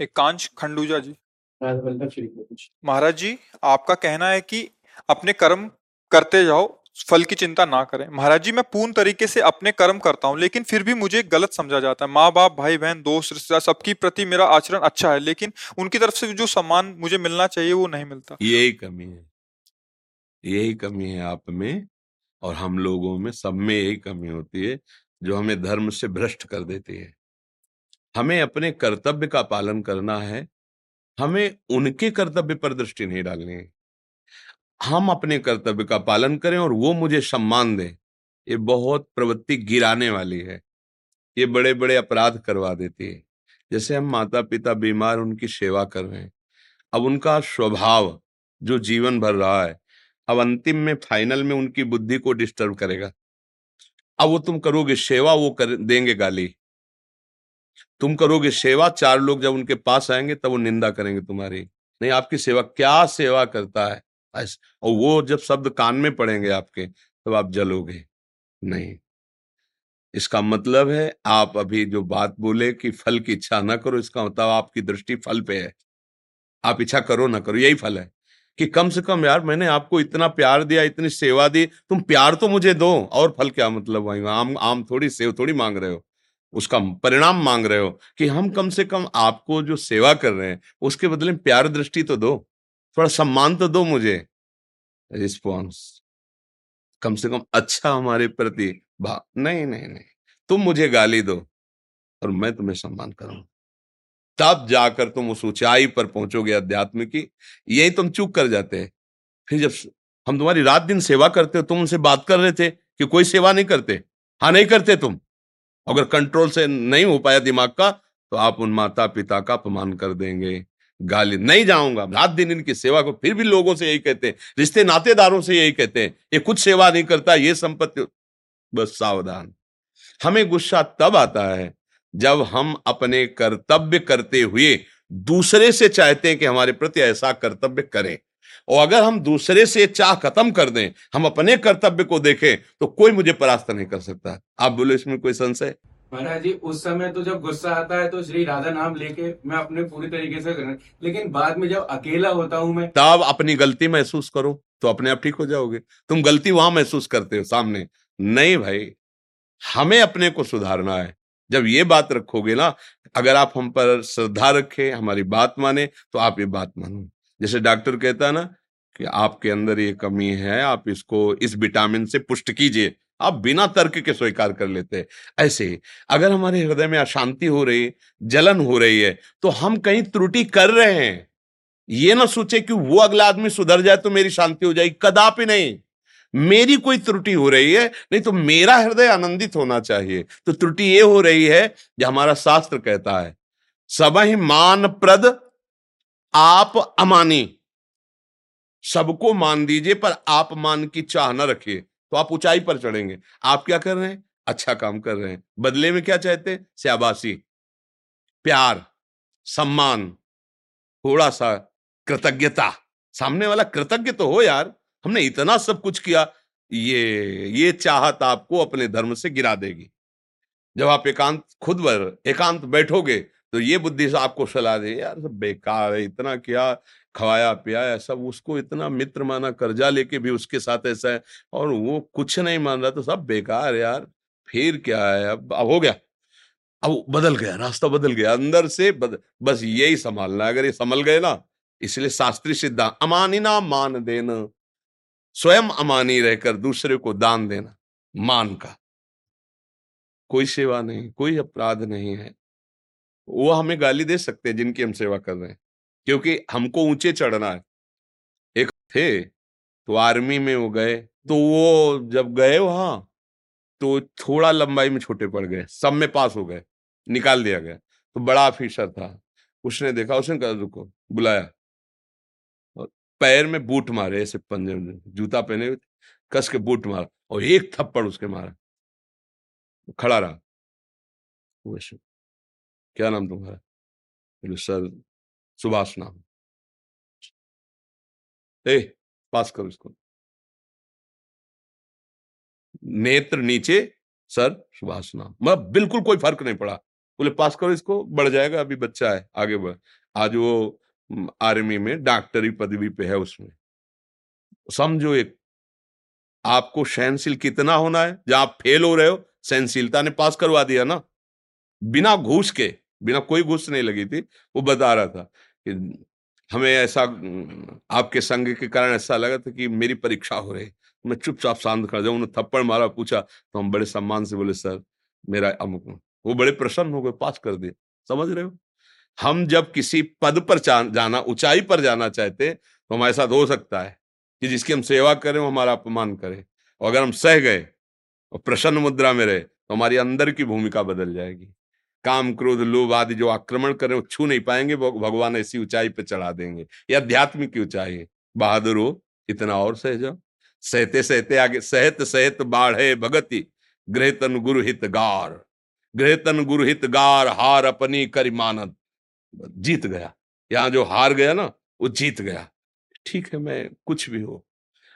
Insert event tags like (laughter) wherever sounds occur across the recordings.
एकांश खंडूजा जी। महाराज जी आपका कहना है कि अपने कर्म करते जाओ फल की चिंता ना करें। महाराज जी मैं पूर्ण तरीके से अपने कर्म करता हूँ लेकिन फिर भी मुझे गलत समझा जाता है। माँ बाप भाई बहन दोस्त रिश्तेदार सबकी प्रति मेरा आचरण अच्छा है लेकिन उनकी तरफ़ से जो सम्मान मुझे मिलना चाहिए वो नहीं मिलता। यही कमी है। यही कमी है आप में और हम लोगों में सब में यही कमी होती है जो हमें धर्म से भ्रष्ट कर देती है। हमें अपने कर्तव्य का पालन करना है, हमें उनके कर्तव्य पर दृष्टि नहीं डालनी है। हम अपने कर्तव्य का पालन करें और वो मुझे सम्मान दें, ये बहुत प्रवृत्ति गिराने वाली है। ये बड़े बड़े अपराध करवा देती है। जैसे हम माता पिता बीमार उनकी सेवा कर रहे हैं। अब उनका स्वभाव जो जीवन भर रहा है, अब अंतिम में, फाइनल में उनकी बुद्धि को डिस्टर्ब करेगा। अब वो तुम करोगे सेवा, वो कर देंगे गाली। तुम करोगे सेवा, चार लोग जब उनके पास आएँगे, तब वो निंदा करेंगे तुम्हारी। नहीं, आपकी सेवा, क्या सेवा करता है? और वो जब शब्द कान में पड़ेंगे आपके, तब आप जलोगे। नहीं। इसका मतलब है, आप अभी जो बात बोले कि फल की इच्छा ना करो, इसका मतलब आपकी दृष्टि फल पे है। आप इच्छा करो ना करो, यही फल है। कि कम से कम, यार, मैंने आपको इतना प्यार दिया, इतनी सेवा दी, तुम प्यार तो मुझे दो। और फल क्या मतलब आम आम थोड़ी, सेव थोड़ी मांग रहे हो। उसका परिणाम मांग रहे हो कि हम कम से कम आपको जो सेवा कर रहे हैं, उसके बदले में प्यार दृष्टि तो दो, थोड़ा सम्मान तो दो मुझे। रिस्पॉन्स। कम से कम अच्छा हमारे प्रति भाव नहीं नहीं नहीं, तुम मुझे गाली दो और मैं तुम्हें सम्मान करूँ तब जाकर तुम उस ऊंचाई पर पहुंचोगे अध्यात्म की यही तुम चूक कर जाते हैं। फिर जब हम तुम्हारी रात दिन सेवा करते हो, तुम उनसे बात कर रहे थे कि कोई सेवा नहीं करते। हाँ नहीं करते तुम। अगर कंट्रोल से नहीं हो पाया दिमाग का तो आप उन माता पिता का अपमान कर देंगे। गाली नहीं जाऊँगा। रात दिन इनकी सेवा को फिर भी लोगों से यही कहते हैं, रिश्ते नातेदारों से यही कहते हैं, ये कुछ सेवा नहीं करता, ये संपत्ति बस सावधान। हमें गुस्सा तब आता है जब हम अपने कर्तव्य करते हुए दूसरे से चाहते हैं कि हमारे प्रति ऐसा कर्तव्य करें। और अगर हम दूसरे से चाह खत्म कर दें हम अपने कर्तव्य को देखें तो कोई मुझे परास्त नहीं कर सकता। आप बोलो इसमें कोई संशय? महाराज जी उस समय तो जब गुस्सा आता है तो श्री राधा नाम लेके मैं अपने पूरी तरीके से कर लेकिन बाद में जब अकेला होता हूँ मैं तब अपनी गलती महसूस करो तो अपने आप ठीक हो जाओगे। तुम गलती वहाँ महसूस करते हो सामने। नहीं भाई हमें अपने को सुधारना है। जब ये बात रखोगे ना अगर आप हम पर श्रद्धा रखे हमारी बात माने तो आप ये बात मानो। जैसे डॉक्टर कहता है ना कि आपके अंदर ये कमी है, आप इसको इस विटामिन से पुष्ट कीजिए। आप बिना तर्क के स्वीकार कर लेते हैं। ऐसे अगर हमारे हृदय में अशांति हो रही, जलन हो रही है तो हम कहीं त्रुटि कर रहे हैं। ये ना सोचे कि वो अगला आदमी सुधर जाए तो मेरी शांति हो जाएगी। कदापि नहीं। मेरी कोई त्रुटि हो रही है, नहीं तो मेरा हृदय आनंदित होना चाहिए। तो त्रुटि ये हो रही है, जो हमारा शास्त्र कहता है सब ही मान प्रद आप अमानी। सबको मान दीजिए, पर आप मान की चाह न रखिए तो आप ऊंचाई पर चढ़ेंगे। आप क्या कर रहे हैं? अच्छा काम कर रहे हैं। बदले में क्या चाहते हैं? श्याबासी प्यार, सम्मान थोड़ा सा कृतज्ञता। सामने वाला कृतज्ञ तो हो यार, हमने इतना सब कुछ किया, ये ये चाहत आपको अपने धर्म से गिरा देगी। जब आप एकांत, खुद पर एकांत बैठोगे तो ये बुद्धि से आपको सलाह दे यार सब बेकार है इतना क्या खवाया पियाया सब उसको इतना मित्र माना कर्जा लेके भी उसके साथ ऐसा है और वो कुछ नहीं मान रहा तो सब बेकार यार फिर क्या है अब अब हो गया अब बदल गया रास्ता बदल गया अंदर से बद, बस यही संभालना अगर ये संभल गए ना इसलिए शास्त्रीय सिद्धांत अमानिना मान देना स्वयं अमानी रहकर दूसरे को दान देना मान का कोई सेवा नहीं कोई अपराध नहीं है वो हमें गाली दे सकते हैं जिनकी हम सेवा कर रहे हैं। क्योंकि हमको ऊँचे चढ़ना है। एक थे तो आर्मी में वो गए तो वो जब गए वहाँ तो थोड़ा लंबाई में छोटे पड़ गए, सब में पास हो गए, निकाल दिया गया। तो बड़ा ऑफिसर था। उसने देखा, उसने कहा, रुको, बुलाया। और पैर में बूट मारे, ऐसे पंजे जूता पहने हुए कस के बूट मारा और एक थप्पड़ उसके मारा। खड़ा रहा। क्या नाम तुम्हारा? बोले सर सुभाष नाम। ए, पास करो इसको। नेत्र नीचे, सर सुभाष नाम। मतलब बिल्कुल कोई फ़र्क नहीं पड़ा। बोले, पास करो इसको, बढ़ जाएगा, अभी बच्चा है, आगे बढ़। आज वो आर्मी में डॉक्टरी पदवी पे है उसमें। समझो एक, आपको सहनशील कितना होना है? जब आप फेल हो रहे हो, सहनशीलता ने पास करवा दिया ना? बिना घूस के। बिना कोई घूस नहीं लगी थी, वो बता रहा था कि हमें ऐसा, आपके संग के कारण ऐसा लगा था कि मेरी परीक्षा हो रही, मैं चुपचाप शांत कर जब उन्होंने थप्पड़ मारा, पूछा तो हम बड़े सम्मान से बोले, सर, मेरा अमुक वो बड़े प्रसन्न हो गए, पास कर दिए। समझ रहे हो? हम जब किसी पद पर जाना, ऊंचाई पर जाना चाहते तो हमारे साथ हो सकता है कि जिसकी हम सेवा करें, वो हमारा अपमान करे। और अगर हम सह गए और प्रसन्न मुद्रा में रहे तो हमारी अंदर की भूमिका बदल जाएगी। काम क्रोध, लोभ आदि जो आक्रमण करें वो छू नहीं पाएँगे। भगवान ऐसी ऊंचाई पर चढ़ा देंगे। ये आध्यात्मिक की ऊंचाई बहादुर हो, इतना और सह जाओ सहते सहते आगे, सहत सहत बाढ़े भगति। गृहतन गुरु हित गार। गृहतन गुरु हित गार, हार अपनी करी मानद। जीत गया। यहाँ जो हार गया ना, वो जीत गया। ठीक है, मैं कुछ भी हो।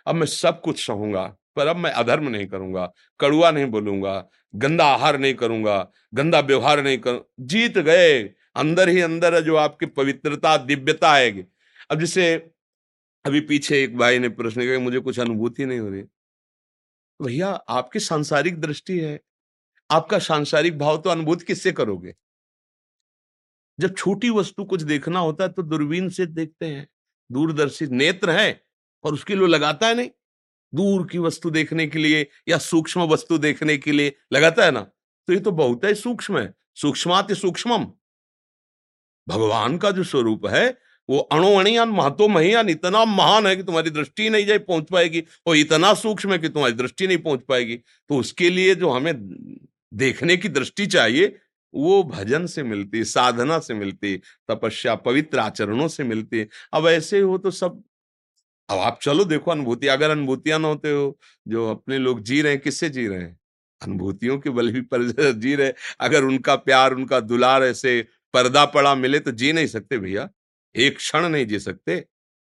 अब मैं सब कुछ सहूँगा। पर अब मैं अधर्म नहीं करूँगा, कड़ुआ नहीं बोलूँगा, गंदा आहार नहीं करूँगा, गंदा व्यवहार नहीं करूँ, जीत गए। अंदर ही अंदर जो आपकी पवित्रता, दिव्यता आएगी। अब जैसे अभी पीछे एक भाई ने प्रश्न किया मुझे कुछ अनुभूति नहीं हो रही। भैया, आपकी सांसारिक दृष्टि है। आपका सांसारिक भाव तो अनुभूति किससे करोगे? जब छोटी वस्तु कुछ देखना होता है तो दूरबीन से देखते हैं। दूरदर्शी नेत्र है और उसके लिए लगाता है नहीं। दूर की वस्तु देखने के लिए या सूक्ष्म वस्तु देखने के लिए लगाता है ना तो ये तो बहुत ही सूक्ष्म है। सूक्ष्माति सूक्ष्मम। भगवान का जो स्वरूप है, वो अणुअणियान महतो महियान, इतना महान है कि तुम्हारी दृष्टि नहीं जाए पहुँच पाएगी और इतना सूक्ष्म है कि तुम्हारी दृष्टि नहीं पहुँच पाएगी। तो उसके लिए जो हमें देखने की दृष्टि चाहिए, वो भजन से मिलती, साधना से मिलती, तपस्या, पवित्र आचरणों से मिलती। अब ऐसे हो तो सब अब आप चलो देखो अनुभूति, अगर अनुभूतियाँ ना होते हो, जो अपने लोग जी रहे हैं, किससे जी रहे हैं? अनुभूतियों के बल भी पर (laughs) जी रहे अगर उनका प्यार, उनका दुलार ऐसे पर्दा पड़ा मिले तो जी नहीं सकते भैया। एक क्षण नहीं जी सकते,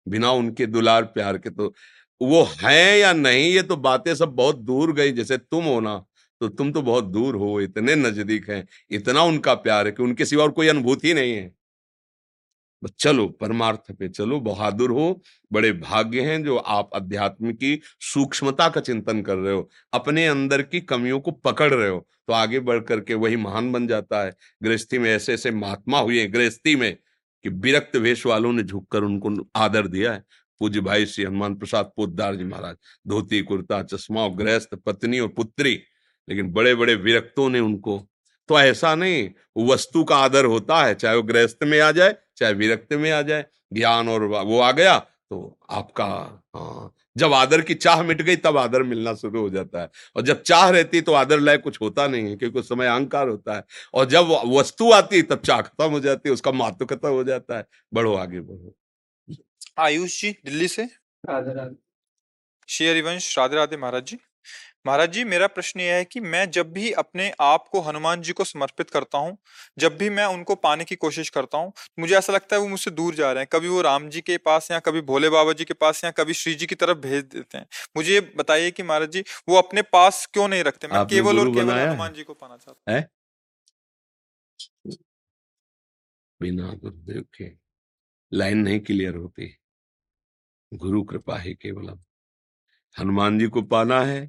बिना उनके दुलार प्यार के तो। वो है या नहीं, ये तो बातें सब बहुत दूर गई। जैसे तुम हो ना तो तुम तो बहुत दूर हो, इतने नज़दीक हैं, इतना उनका प्यार है कि उनके सिवा और कोई अनुभूति नहीं है। चलो, परमार्थ पे चलो, बहादुर हो, बड़े भाग्य हैं जो आप अध्यात्म की सूक्ष्मता का चिंतन कर रहे हो, अपने अंदर की कमियों को पकड़ रहे हो तो आगे बढ़ करके वही महान बन जाता है। गृहस्थी में ऐसे ऐसे महात्मा हुए गृहस्थी में कि विरक्त वेश वालों ने झुककर उनको आदर दिया है। पूज्य भाई श्री हनुमान प्रसाद पोदार जी महाराज, धोती, कुर्ता, चश्मा और गृहस्थ पत्नी और पुत्री, लेकिन बड़े बड़े विरक्तों ने उनको तो ऐसा नहीं, वस्तु का आदर होता है, चाहे वो गृहस्थ में आ जाए चाहे विरक्त में आ जाए ज्ञान और वो आ गया तो आपका हाँ जब आदर की चाह मिट गई तब आदर मिलना शुरू हो जाता है। और जब चाह रहती तो आदर लायक कुछ होता नहीं है क्योंकि उस समय अहंकार होता है। और जब वस्तु आती तब चाह खत्म हो जाती है उसका महत्व खत्म हो जाता है। बढ़ो आगे बढ़ो। आयुष जी दिल्ली से? राधे राधे। श्री हरिवंश राधे राधे महाराज जी। महाराज जी मेरा प्रश्न यह है कि मैं जब भी अपने आप को हनुमान जी को समर्पित करता हूँ जब भी मैं उनको पाने की कोशिश करता हूँ मुझे ऐसा लगता है वो मुझसे दूर जा रहे हैं। कभी वो राम जी के पास या कभी भोले बाबा जी के पास या कभी श्री जी की तरफ़ भेज देते हैं। मुझे ये बताइए कि महाराज जी वो अपने पास क्यों नहीं रखते? मैं केवल और केवल हनुमान जी को पाना चाहता हूँ। बिना गुरुदेव के लाइन नहीं क्लियर होती। गुरु कृपा ही केवलम। हनुमान जी को पाना है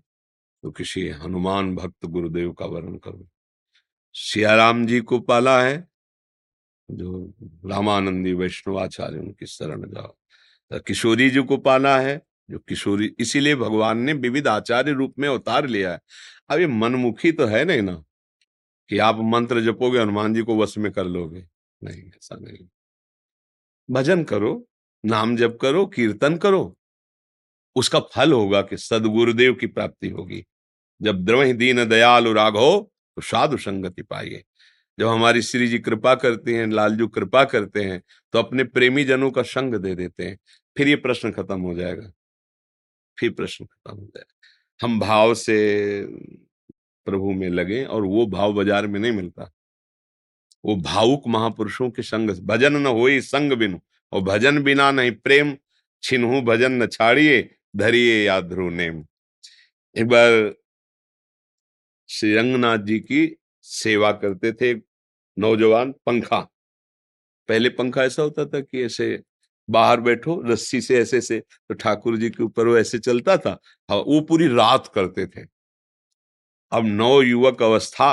तो किसी हनुमान भक्त गुरुदेव का वर्ण करो। सियाराम जी को पाला है, जो रामानंदी वैष्णवाचार्य उनकी शरण जाओ। किशोरी जी को पाला है, जो किशोरी, इसीलिए भगवान ने विविध आचार्य रूप में उतार लिया है। अब ये मनमुखी तो है नहीं ना, कि आप मंत्र जपोगे, हनुमान जी को वश में कर लोगे। नहीं, ऐसा नहीं। भजन करो, नाम जप करो, कीर्तन करो उसका फल होगा कि सदगुरुदेव की प्राप्ति होगी। जब द्रवही दीन दयालु राघो तो साधु संगति पाइए। जब हमारी श्री जी कृपा करते हैं, लालजू कृपा करते हैं तो अपने प्रेमी जनों का संग दे देते हैं। फिर ये प्रश्न खत्म हो जाएगा। फिर प्रश्न खत्म हो जाएगा। हम भाव से प्रभु में लगे और वो भाव बाज़ार में नहीं मिलता। वो भावुक महापुरुषों के संग, भजन न हो संग बिनु। और भजन बिना नहीं, प्रेम छिन्हू, भजन न छाड़िए धरिए या ध्रुव एक बार श्री रंगनाथ जी की सेवा करते थे नौजवान पंखा। पहले पंखा ऐसा होता था कि ऐसे बाहर बैठो, रस्सी से ऐसे से तो ठाकुर जी के ऊपर वो ऐसे चलता था हाँ वो पूरी रात करते थे। अब नौ युवक अवस्था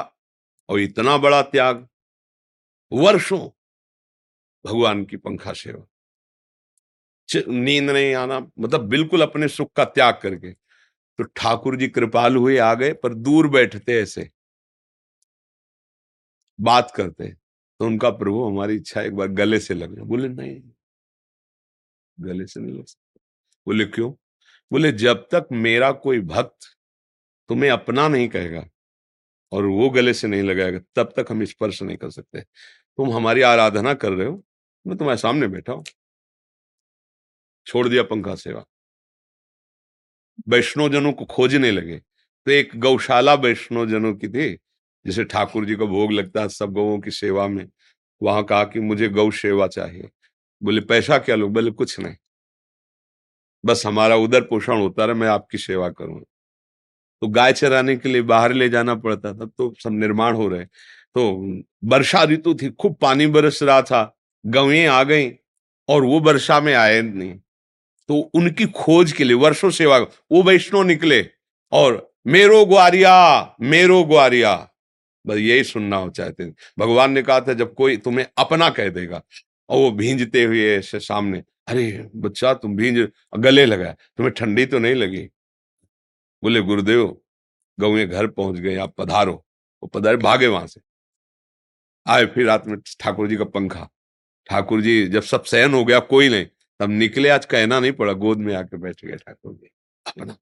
और इतना बड़ा त्याग, वर्षों भगवान की पंखा सेवा। नींद नहीं आना मतलब बिल्कुल अपने सुख का त्याग करके। तो ठाकुर जी कृपाल हुए, आ गए, पर दूर बैठते ऐसे। बात करते तो उनका प्रभु, हमारी इच्छा एक बार गले से लग जाए। बोले, नहीं। गले से नहीं लग सकता। बोले, क्यों? बोले, जब तक मेरा कोई भक्त तुम्हें अपना नहीं कहेगा, और वो गले से नहीं लगाएगा, तब तक हम स्पर्श नहीं कर सकते। तुम हमारी आराधना कर रहे हो, मैं तुम्हारे सामने बैठा हूँ। छोड़ दिया पंखा सेवा। वैष्णव जनों को खोजने लगे। तो एक गौशाला वैष्णव जनों की थी, जिसे ठाकुर जी को भोग लगता सब गौों की सेवा में। वहाँ कहा कि मुझे गौ सेवा चाहिए। बोले, पैसा क्या लो बोले, कुछ नहीं। बस हमारा उधर पोषण होता रहा, मैं आपकी सेवा करूँ। तो गाय चराने के लिए बाहर ले जाना पड़ता था तो सब निर्माण हो रहे। तो वर्षा ऋतु थी, खूब पानी बरस रहा था गवें आ गई, और वो वर्षा में आए नहीं। तो उनकी खोज के लिए, वर्षों सेवा वो वैष्णव निकले और मेरो ग्वारिया मेरो ग्वारिया। बस यही सुनना हो चाहते थे। भगवान ने कहा था, जब कोई तुम्हें अपना कह देगा और वो भींजते हुए ऐसे सामने, अरे बच्चा, तुम भींज, गले लगा तुम्हें ठंडी तो नहीं लगी? बोले, गुरुदेव गौ घर पहुँच गए, आप पधारो, वो पधारे, भागे वहाँ से। आए फिर रात में ठाकुर जी का पंखा। ठाकुर जी, जब सब सहन हो गया, कोई नहीं। तब निकले, आज कहना नहीं पड़ा, गोद में आके बैठ गए ठाकुर जी। अपना।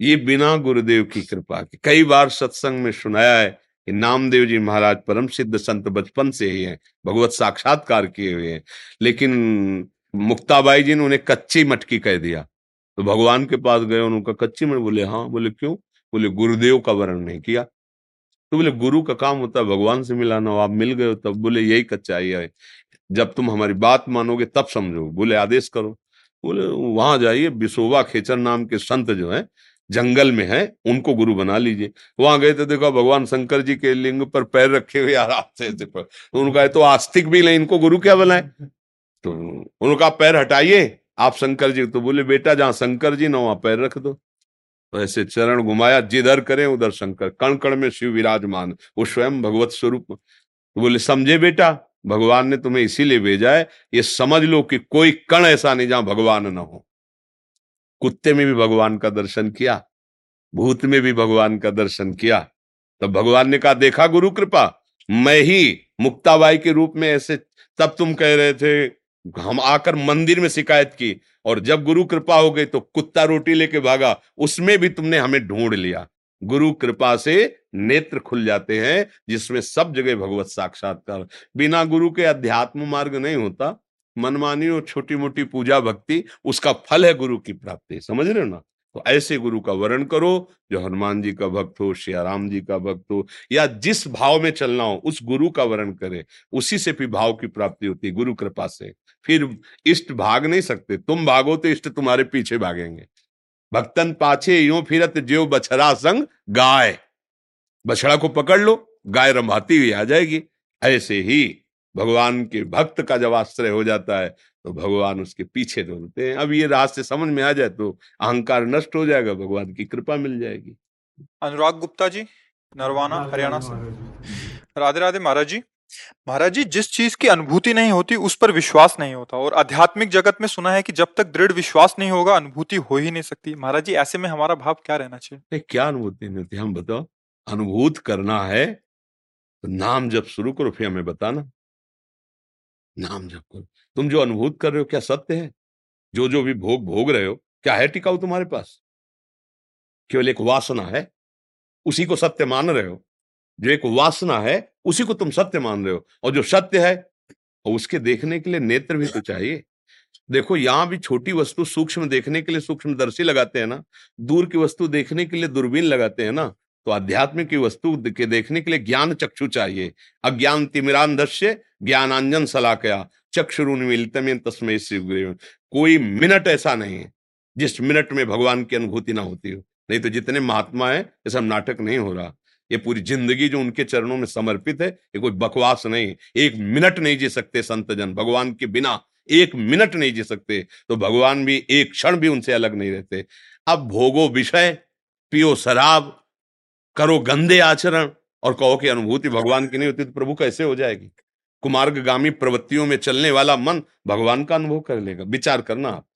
ये बिना गुरुदेव की कृपा की, कई बार सत्संग में सुनाया है कि नामदेव जी महाराज परम सिद्ध संत बचपन से ही हैं, भगवत साक्षात्कार किए हुए हैं, लेकिन मुक्ताबाई जी ने उन्हें कच्ची मटकी कह दिया। तो भगवान के पास गए उनका कच्ची मटकी? बोले हाँ। बोले, क्यों? बोले, गुरुदेव का वर्ण नहीं किया। तो बोले, गुरु का काम होता है, भगवान से मिलाना हो आप मिल गए तब। बोले, यही कच्चा है। जब तुम हमारी बात मानोगे तब समझो बोले, आदेश करो। बोले, वहाँ जाइए, बिसोवा खेचर नाम के संत जो है, जंगल में है, उनको गुरु बना लीजिए। वहाँ गए तो देखो भगवान शंकर जी के लिंग पर पैर रखे हुए आराम से उनका तो आस्तिक भी नहीं, इनको गुरु क्या बनाए? तो उनका पैर हटाइए, आप शंकर जी तो बोले, बेटा, जहाँ शंकर जी ना वहाँ पैर रख दो। तो ऐसे चरण घुमाया, जिधर करें, उधर शंकर। कण कण में शिव विराजमान, वो स्वयं भगवत स्वरूप। तो बोले, समझे बेटा? भगवान ने तुम्हें इसीलिए भेजा है, ये समझ लो कि कोई कण ऐसा नहीं जहाँ भगवान न हो। कुत्ते में भी भगवान का दर्शन किया, भूत में भी भगवान का दर्शन किया। तब भगवान ने कहा, देखा गुरु कृपा, मैं ही मुक्ताबाई के रूप में ऐसे, तब तुम कह रहे थे, हम आकर मंदिर में शिकायत की, और जब गुरु कृपा हो गई तो कुत्ता रोटी लेके भागा, उसमें भी तुमने हमें ढूंढ लिया। गुरु कृपा से नेत्र खुल जाते हैं, जिसमें सब जगह भगवत साक्षात्कार। बिना गुरु के अध्यात्म मार्ग नहीं होता। मनमानी और छोटी मोटी पूजा भक्ति, उसका फल है गुरु की प्राप्ति। समझ रहे हो ना? तो ऐसे गुरु का वर्ण करो, जो हनुमान जी का भक्त हो श्याराम जी का भक्त हो, या जिस भाव में चलना हो, उस गुरु का वर्ण करे। उसी से भी भाव की प्राप्ति होती है, गुरु कृपा से। फिर इष्ट भाग नहीं सकते। तुम भागो तो इष्ट तुम्हारे पीछे भागेंगे। भक्तन पाछे यो फिरत जो बछड़ा संग गाय। बछड़ा को पकड़ लो गाय रंभाती हुई आ जाएगी। ऐसे ही भगवान के भक्त का जब आश्रय हो जाता है तो भगवान उसके पीछे डोलते हैं। अब ये राज से समझ में आ जाए तो अहंकार नष्ट हो जाएगा भगवान की कृपा मिल जाएगी। अनुराग गुप्ता जी नरवाना हरियाणा से। राधे राधे महाराज जी। महाराज जी, जिस चीज़ की अनुभूति नहीं होती, उस पर विश्वास नहीं होता। और आध्यात्मिक जगत में सुना है कि जब तक दृढ़ विश्वास नहीं होगा, अनुभूति हो ही नहीं सकती। महाराज जी, ऐसे में हमारा भाव क्या रहना चाहिए? नहीं, क्या अनुभूति नहीं होती? हम बताओ। अनुभूत करना है तो नाम जब शुरू करो, फिर हमें बताना। नाम जब करो। तुम जो अनुभूत कर रहे हो, क्या सत्य है? जो जो भी भोग भोग रहे हो, क्या है टिकाऊ तुम्हारे पास? केवल एक वासना है? उसी को सत्य मान रहे हो? जो एक वासना है, उसी को तुम सत्य मान रहे हो। और जो सत्य है उसके देखने के लिए नेत्र भी तो चाहिए। देखो, यहाँ भी छोटी वस्तु सूक्ष्म देखने के लिए सूक्ष्मदर्शी लगाते हैं ना, दूर की वस्तु देखने के लिए दूरबीन लगाते हैं ना तो आध्यात्म की वस्तु के देखने के लिए ज्ञान चक्षु चाहिए। अज्ञान तिमिरांधस्य, ज्ञानांजन सलाकया चक्षुरुन्मिलितम तस्मय कोई मिनट ऐसा नहीं है, जिस मिनट में भगवान की अनुभूति ना होती हो। नहीं तो जितने महात्मा है ये सब नाटक नहीं हो रहा। ये पूरी ज़िंदगी जो उनके चरणों में समर्पित है, ये कोई बकवास नहीं एक मिनट नहीं जी सकते संत जन, भगवान के बिना एक मिनट नहीं जी सकते तो भगवान भी एक क्षण भी उनसे अलग नहीं रहते। अब भोगो विषय, पियो शराब, करो गंदे आचरण, और कहो कि अनुभूति भगवान की नहीं होती तो प्रभु कैसे हो जाएगी? कुमार्गामी प्रवृत्तियों में चलने वाला मन भगवान का अनुभव कर लेगा, विचार करना आप।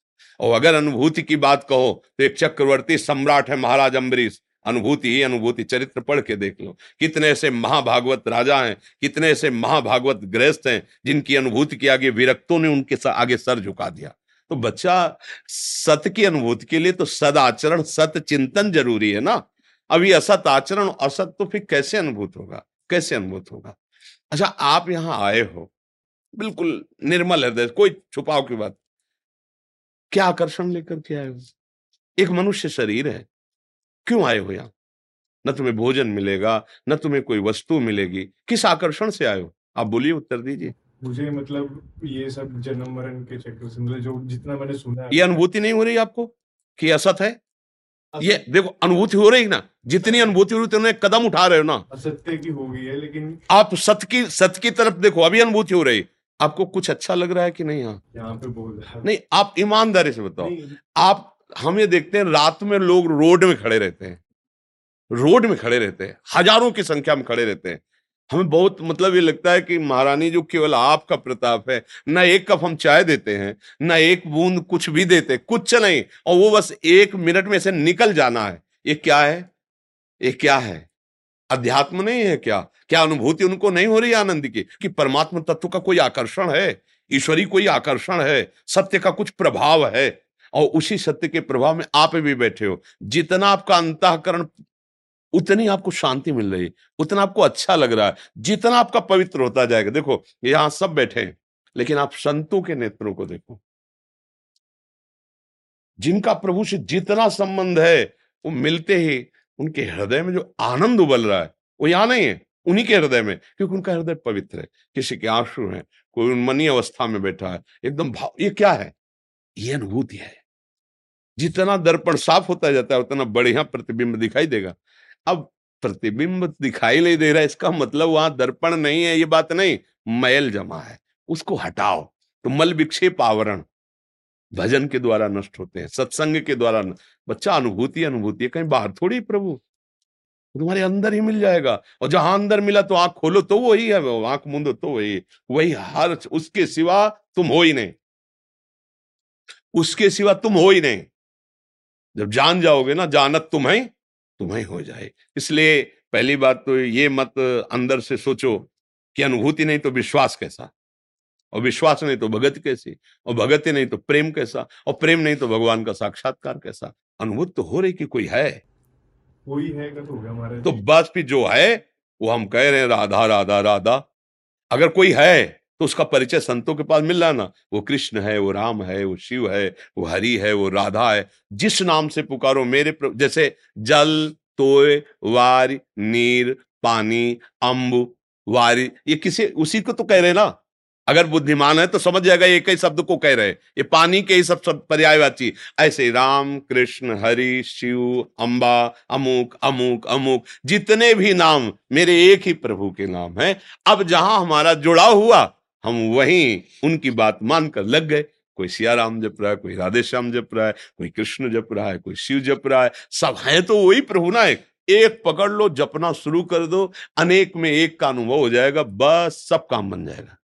और अगर अनुभूति की बात कहो तो एक चक्रवर्ती सम्राट है महाराज अम्बरीश अनुभूति ही अनुभूति, चरित्र पढ़ के देख लो। कितने ऐसे महाभागवत राजा हैं, कितने ऐसे महाभागवत गृहस्थ हैं, जिनकी अनुभूति के आगे विरक्तों ने उनके आगे सर झुका दिया। तो बच्चा, सत की अनुभूति के लिए तो सद आचरण, सत चिंतन ज़रूरी है ना? अभी असत आचरण, असत तो फिर कैसे अनुभूत होगा? कैसे अनुभूत होगा? अच्छा आप यहाँ आए हो। बिल्कुल निर्मल हृदय, कोई छुपाव की बात। क्या आकर्षण लेकर के आए हो? एक मनुष्य शरीर है। क्यों आए हो यहाँ? न तुम्हें भोजन मिलेगा न तुम्हें कोई वस्तु मिलेगी। किस आकर्षण से आए हो? आप बोलिए उत्तर दीजिए। मुझे मतलब ये सब जन्म मरण के चक्कर से मतलब जो जितना मैंने सुना ये अनुभूति नहीं हो रही आपको कि असत है? असत ये देखो अनुभूति हो रही ना? जितनी अनुभूति हो रही उतने कदम उठा रहे हो ना? असत्य की हो गई है लेकिन आप सत की सत की तरफ़ देखो अभी अनुभूति हो रही आपको कुछ अच्छा लग रहा है कि नहीं यहाँ? यहाँ पे बोल रहा है। नहीं आप ईमानदारी से बताओ। आप हम ये देखते हैं रात में लोग रोड में खड़े रहते हैं। रोड में खड़े रहते हैं। हज़ारों की संख्या में खड़े रहते हैं। हमें बहुत मतलब ये लगता है कि महारानी जो केवल आपका प्रताप है, न एक कप हम चाय देते हैं, न एक बूंद कुछ भी देते, कुछ नहीं, और वो बस एक मिनट में से निकल जाना है। ये क्या है? ये क्या है? अध्यात्म नहीं है क्या? क्या अनुभूति उनको नहीं हो रही आनंद की कि परमात्मा तत्व का कोई आकर्षण है? ईश्वरी कोई आकर्षण है? सत्य का कुछ प्रभाव है? और उसी सत्य के प्रभाव में आप भी बैठे हो। जितना आपका अंतकरण, उतनी आपको शांति मिल रही उतना आपको अच्छा लग रहा है, जितना आपका पवित्र होता जाएगा। देखो, यहाँ सब बैठे हैं, लेकिन आप संतों के नेत्रों को देखो। जिनका प्रभु से जितना संबंध है, वो मिलते ही उनके हृदय में जो आनंद उबल रहा है, वो यहाँ नहीं है, उन्हीं के हृदय में, क्योंकि उनका हृदय पवित्र है। किसी के आँसू हैं, कोई उन्मनी अवस्था में बैठा है, एकदम भाव, ये क्या है? ये अनुभूति है। जितना दर्पण साफ़ होता जाता है, उतना बढ़िया प्रतिबिंब दिखाई देगा। अब प्रतिबिंब दिखाई नहीं दे रहा, इसका मतलब वहाँ दर्पण नहीं है, ये बात नहीं, मैल जमा है, उसको हटाओ तो मल विक्षेप आवरण। भजन के द्वारा नष्ट होते हैं, सत्संग के द्वारा बच्चा अनुभूति अनुभूति कहीं बाहर थोड़ी प्रभु तुम्हारे अंदर ही मिल जाएगा, और जहाँ अंदर मिला तो आँख खोलो तो वही है आँख मूंदो तो वही वही हर उसके सिवा तुम हो ही नहीं, उसके सिवा तुम हो ही नहीं। जब जान जाओगे ना जानत तुम्हें तुम्हें हो जाए। इसलिए पहली बात तो ये मत अंदर से सोचो कि अनुभूति नहीं तो विश्वास कैसा? और विश्वास नहीं तो भगत कैसी? और भगत नहीं तो प्रेम कैसा? और प्रेम नहीं तो भगवान का साक्षात्कार कैसा? अनुभूत तो हो रही कि कोई है? कोई है तो हमारे तो बस भी जो है वो हम कह रहे हैं राधा राधा राधा। अगर कोई है तो उसका परिचय संतों के पास मिल रहा ना वो कृष्ण है, वो राम है, वो शिव है, वो हरि है, वो राधा है। जिस नाम से पुकारो, मेरे. जैसे जल, तोय, वार, नीर, पानी अम्ब वारी, ये किसी, उसी को तो कह रहे ना। अगर बुद्धिमान है तो समझ जाएगा एक ही शब्द को कह रहे ये पानी के ही सब सब पर्यायवाची। ऐसे राम, कृष्ण, हरि, शिव अम्बा अमुक अमुक अमुक, जितने भी नाम, मेरे एक ही प्रभु के नाम है। अब जहाँ हमारा जुड़ाव हुआ हम वहीं उनकी बात मानकर लग गए। कोई सिया राम जप रहा है, कोई राधे श्याम जप रहा है, कोई कृष्ण जप रहा है, कोई शिव जप रहा है। सब है तो वही प्रभु ना एक एक पकड़ लो, जपना शुरू कर दो। अनेक में एक का अनुभव हो जाएगा, बस सब काम बन जाएगा।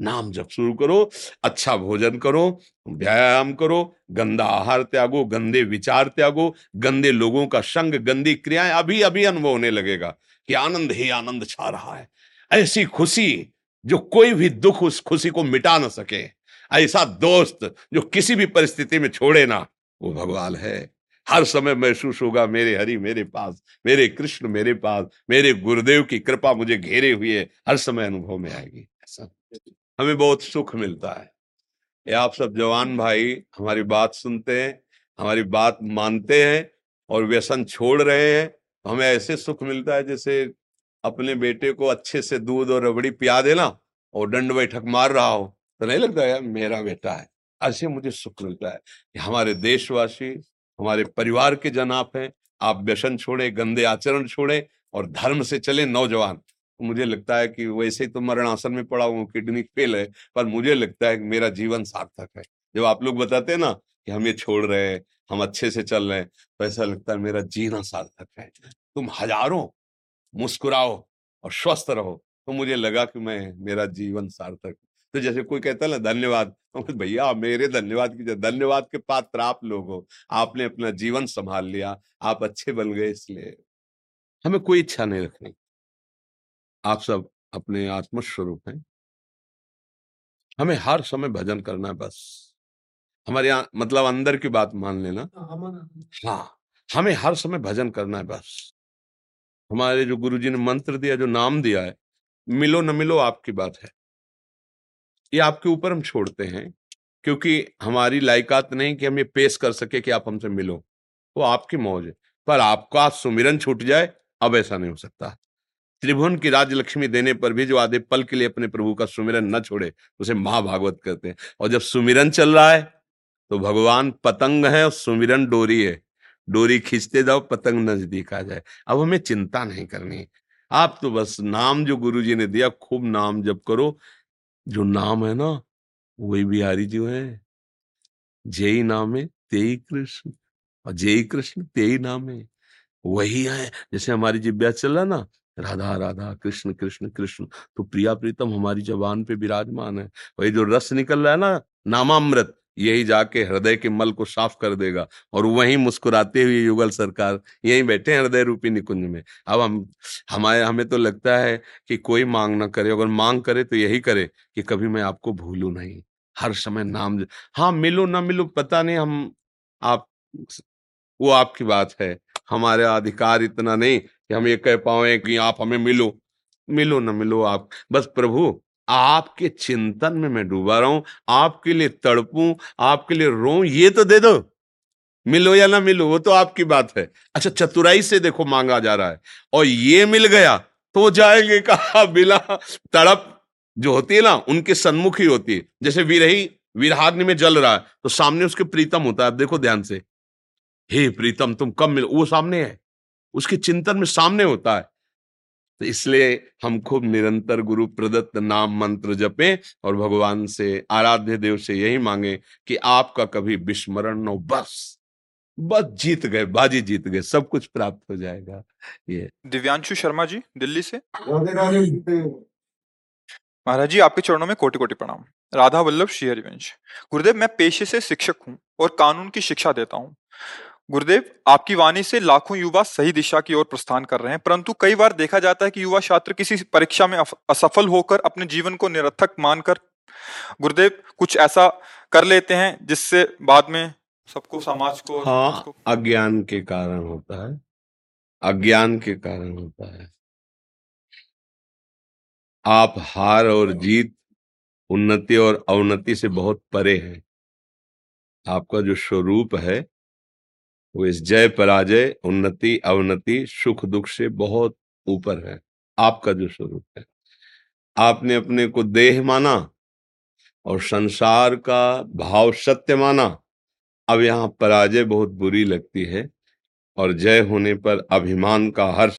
नाम जप शुरू करो अच्छा भोजन करो, व्यायाम करो, गंदा आहार त्यागो, गंदे विचार त्यागो, गंदे लोगों का संग, गंदी क्रियाएँ। अभी अभी अनुभव होने लगेगा कि आनंद ही आनंद छा रहा है। ऐसी खुशी जो कोई भी दुख उस खुशी को मिटा ना सके, ऐसा दोस्त जो किसी भी परिस्थिति में छोड़े ना, वो भगवान है। हर समय महसूस होगा, मेरे हरि मेरे पास, मेरे कृष्ण मेरे पास, मेरे गुरुदेव की कृपा मुझे घेरे हुए हर समय अनुभव में आएगी, ऐसा। हमें बहुत सुख मिलता है। ये आप सब जवान भाई हमारी बात सुनते हैं, हमारी बात मानते हैं और व्यसन छोड़ रहे हैं, हमें ऐसे सुख मिलता है जैसे अपने बेटे को अच्छे से दूध और रबड़ी पिया देना और दंड बैठक मार रहा हो तो नहीं लगता यार मेरा बेटा है। ऐसे मुझे सुख मिलता है। कि हमारे देशवासी, हमारे परिवार के जन आप हैं, आप व्यसन छोड़े, गंदे आचरण छोड़े और धर्म से चले नौजवान। मुझे लगता है कि वैसे ही तो मरणासन में पड़ा हूँ, किडनी फेल है, पर मुझे लगता है कि मेरा जीवन सार्थक है। जब आप लोग बताते हैं ना कि हम ये छोड़ रहे हैं, हम अच्छे से चल रहे हैं तो ऐसा लगता है मेरा जीना सार्थक है। तुम हज़ारों मुस्कुराओ और स्वस्थ रहो। तो मुझे लगा कि मैं मेरा जीवन सार्थक। तो जैसे कोई कहता है ना धन्यवाद। तो भैया मेरे धन्यवाद की धन्यवाद के पात्र आप लोग हो। आपने अपना जीवन संभाल लिया। आप अच्छे बन गए इसलिए। हमें कोई इच्छा नहीं रखनी। आप सब अपने आत्मस्वरूप हैं। हमें हर समय भजन करना है बस। हमारे यहाँ मतलब अंदर की बात मान लेना। हाँ हमें हर समय भजन करना है बस। हमारे जो गुरुजी ने मंत्र दिया, जो नाम दिया है, मिलो न मिलो आपकी बात है। ये आपके ऊपर हम छोड़ते हैं, क्योंकि हमारी लायकात नहीं कि हम ये पेश कर सके कि आप हमसे मिलो। वो आपकी मौज है। पर आपका सुमिरन छूट जाए, अब ऐसा नहीं हो सकता। त्रिभुवन की राज लक्ष्मी देने पर भी जो आधे पल के लिए अपने प्रभु का सुमिरन न छोड़े, उसे महाभागवत कहते हैं। और जब सुमिरन चल रहा है तो भगवान पतंग है और सुमिरन डोरी है। डोरी खींचते जाओ, पतंग नज़दीक आ जाए। अब हमें चिंता नहीं करनी। आप तो बस नाम जो गुरु जी ने दिया, खूब नाम जप करो। जो नाम है ना, वही बिहारी जी है। जय नाम है तेई कृष्ण। और जय कृष्ण, तेई नाम। है वही है। जैसे हमारी जिब्या चल रहा ना, राधा राधा, कृष्ण कृष्ण कृष्ण। तो प्रिया प्रीतम हमारी जबान पे विराजमान है। वही जो रस निकल रहा है ना, नामामृत। यही जाके हृदय के मल को साफ़ कर देगा और वहीं मुस्कुराते हुए युगल सरकार यहीं बैठे हृदय रूपी निकुंज में। अब हम, हमारे, हमें तो लगता है कि कोई मांग ना करे। अगर मांग करे तो यही करे कि कभी मैं आपको भूलू नहीं। हर समय नाम हाँ मिलो ना मिलो पता नहीं हम, आप, वो आपकी बात है। हमारे अधिकार इतना नहीं कि हम ये कह पाए कि आप हमें मिलो। मिलो ना मिलो आप। बस प्रभु आपके चिंतन में मैं डूबा रहा हूँ आपके लिए तड़पू, आपके लिए रो ये तो दे दो। मिलो या ना मिलो, वो तो आपकी बात है। अच्छा चतुराई से देखो मांगा जा रहा है। और ये मिल गया तो जाएँगे कहा? बिला तड़प जो होती है ना, उनके सन्मुख ही होती है। जैसे विरही विरहाग्नि में जल रहा है तो सामने उसके प्रीतम होता है। देखो ध्यान से। हे प्रीतम, तुम कब मिलो, वो सामने है। उसके चिंतन में सामने होता है। तो इसलिए हम खूब निरंतर गुरु प्रदत्त नाम मंत्र जपें और भगवान से आराध्य देव से यही मांगे कि आपका कभी विस्मरण न बस बस जीत गए बाजी जीत गए सब कुछ प्राप्त हो जाएगा। ये। दिव्यांशु शर्मा जी दिल्ली से। महाराज जी आपके चरणों में कोटि कोटि प्रणाम। राधा वल्लभ श्री हरिवंश। गुरुदेव मैं पेशे से शिक्षक हूँ और कानून की शिक्षा देता हूँ। गुरुदेव आपकी वाणी से लाखों युवा सही दिशा की ओर प्रस्थान कर रहे हैं परंतु कई बार देखा जाता है कि युवा छात्र किसी परीक्षा में असफल होकर अपने जीवन को निरर्थक मानकर गुरुदेव कुछ ऐसा कर लेते हैं जिससे बाद में सबको समाज को हाँ अज्ञान के कारण होता है। अज्ञान के कारण होता है। आप हार और जीत उन्नति और अवनति से बहुत परे हैं। आपका जो स्वरूप है वो इस जय पराजय, उन्नति, अवनति, सुख, दुख से बहुत ऊपर है। आपका जो स्वरूप है। आपने अपने को देह माना और संसार का भाव सत्य माना। अब यहाँ पराजय बहुत बुरी लगती है और जय होने पर अभिमान का हर्ष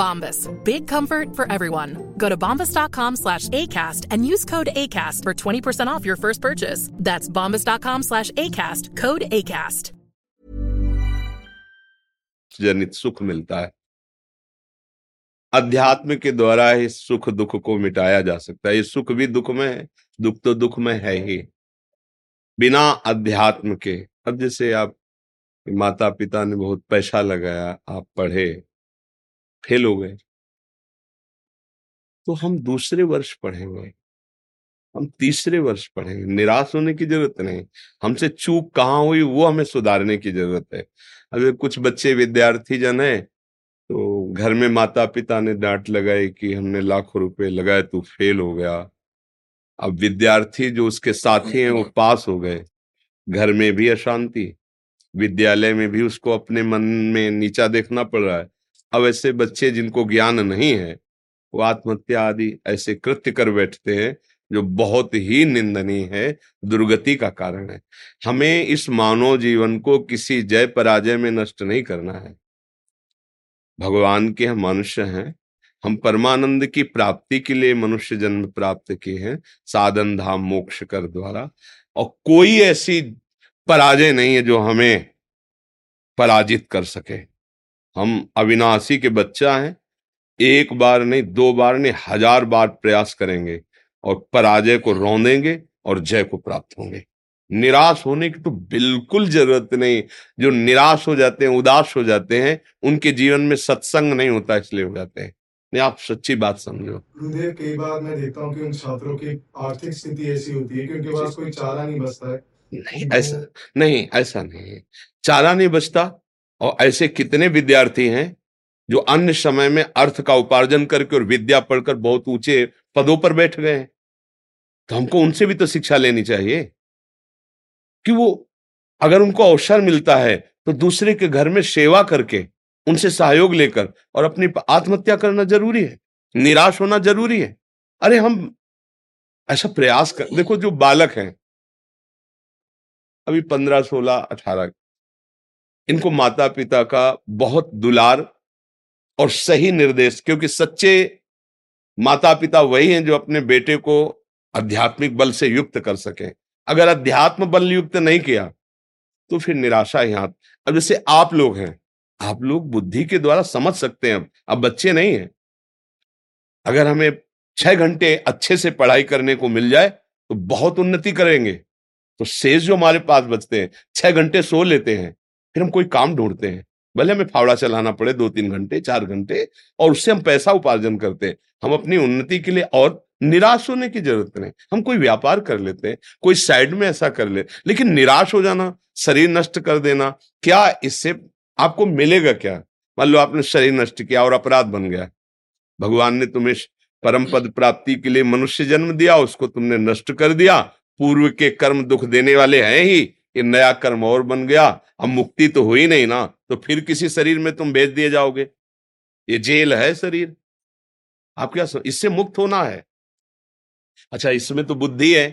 Bombas. Big comfort for everyone. Go to bombas.com slash ACAST and use code ACAST for 20% off your first purchase. That's bombas.com slash ACAST. Code ACAST. जनित सुख मिलता है अध्यात्म के द्वारा ही सुख दुख को मिटाया जा सकता है ये सुख भी दुख में है दुख तो दुख में है ही बिना अध्यात्म के अब जैसे आप माता पिता ने बहुत पैसा लगाया आप पढ़े फेल हो गए। तो हम दूसरे वर्ष पढ़ेंगे हम तीसरे वर्ष पढ़ेंगे निराश होने की ज़रूरत नहीं। हमसे चूक कहाँ हुई, वो हमें सुधारने की ज़रूरत है। अगर कुछ बच्चे विद्यार्थी जन है तो घर में माता पिता ने डांट लगाई कि हमने लाखों रुपए लगाए, तू फेल हो गया। अब विद्यार्थी जो उसके साथी हैं, वो पास हो गए। घर में भी अशांति, विद्यालय में भी उसको अपने मन में नीचा देखना पड़ रहा है। अब ऐसे बच्चे जिनको ज्ञान नहीं है, वो आत्महत्या आदि ऐसे कृत्य कर बैठते हैं, जो बहुत ही निंदनीय है, दुर्गति का कारण है। हमें इस मानव जीवन को किसी जय पराजय में नष्ट नहीं करना है। भगवान के हम मनुष्य हैं, हम परमानंद की प्राप्ति के लिए मनुष्य जन्म प्राप्त किए हैं, साधन, धाम, मोक्ष कर द्वारा, और कोई ऐसी पराजय नहीं है जो हमें पराजित कर सके। हम अविनाशी के बच्चा हैं। एक बार नहीं दो बार नहीं हज़ार बार प्रयास करेंगे और पराजय को रौंदेंगे और जय को प्राप्त होंगे। निराश होने की तो बिल्कुल ज़रूरत नहीं। जो निराश हो जाते हैं उदास हो जाते हैं उनके जीवन में सत्संग नहीं होता इसलिए हो जाते हैं। नहीं आप सच्ची बात समझो। गुरुदेव कई बार मैं देखता हूँ कि उन छात्रों की आर्थिक स्थिति ऐसी होती है कि उनके पास कोई चारा नहीं बचता है। नहीं ऐसा नहीं ऐसा नहीं है। चारा नहीं बचता और ऐसे कितने विद्यार्थी हैं जो अन्य समय में अर्थ का उपार्जन करके और विद्या पढ़कर बहुत ऊँचे पदों पर बैठ गए हैं? तो हमको उनसे भी तो शिक्षा लेनी चाहिए। कि वो अगर उनको अवसर मिलता है तो दूसरे के घर में सेवा करके, उनसे सहयोग लेकर और अपनी आत्महत्या करना ज़रूरी है, निराश होना ज़रूरी है। अरे हम ऐसा प्रयास कर, देखो जो बालक हैं। अभी पंद्रह, सोलह, अठारह इनको माता पिता का बहुत दुलार और सही निर्देश, क्योंकि सच्चे माता पिता वही हैं जो अपने बेटे को आध्यात्मिक बल से युक्त कर सके। अगर अध्यात्म बल युक्त नहीं किया तो फिर निराशा ही हाथ अब जैसे आप लोग हैं, आप लोग बुद्धि के द्वारा समझ सकते हैं अब। बच्चे नहीं हैं। अगर हमें छह घंटे अच्छे से पढ़ाई करने को मिल जाए तो बहुत उन्नति करेंगे। तो शेष जो हमारे पास बचते हैं, छह घंटे सो लेते हैं। फिर हम कोई काम ढूंढते हैं। भले हमें फावड़ा चलाना पड़े दो तीन घंटे, चार घंटे, और उससे हम पैसा उपार्जन करते हैं। हम अपनी उन्नति के लिए और निराश होने की ज़रूरत नहीं। हम कोई व्यापार कर लेते हैं, कोई साइड में ऐसा कर ले, लेकिन निराश हो जाना, शरीर नष्ट कर देना, क्या इससे आपको मिलेगा क्या? मान लो आपने शरीर नष्ट किया और अपराध बन गया। भगवान ने तुम्हें परम पद प्राप्ति के लिए मनुष्य जन्म दिया, उसको तुमने नष्ट कर दिया। पूर्व के कर्म दुख देने वाले हैं ही। ये नया कर्म और बन गया, अब मुक्ति तो हुई नहीं ना तो फिर किसी शरीर में तुम भेज दिए जाओगे? ये जेल है शरीर। आप क्या इससे मुक्त होना है? अच्छा इसमें तो बुद्धि है।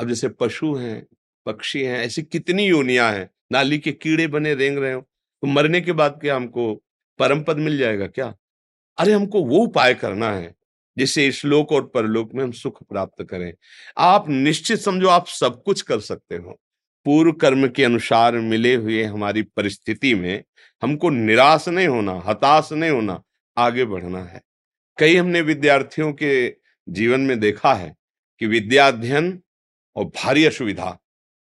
अब जैसे पशु हैं, पक्षी हैं, ऐसी कितनी योनिया हैं, नाली के कीड़े बने रेंग रहे हो तो मरने के बाद क्या हमको परम पद मिल जाएगा क्या? अरे, हमको वो उपाय करना है, जिससे श्लोक और परलोक में हम सुख प्राप्त करें। आप निश्चित समझो, आप सब कुछ कर सकते हो। पूर्व कर्म के अनुसार मिले हुए हमारी परिस्थिति में हमको निराश नहीं होना, हताश नहीं होना, आगे बढ़ना है। कई हमने विद्यार्थियों के जीवन में देखा है कि विद्या अध्ययन और भारी असुविधा,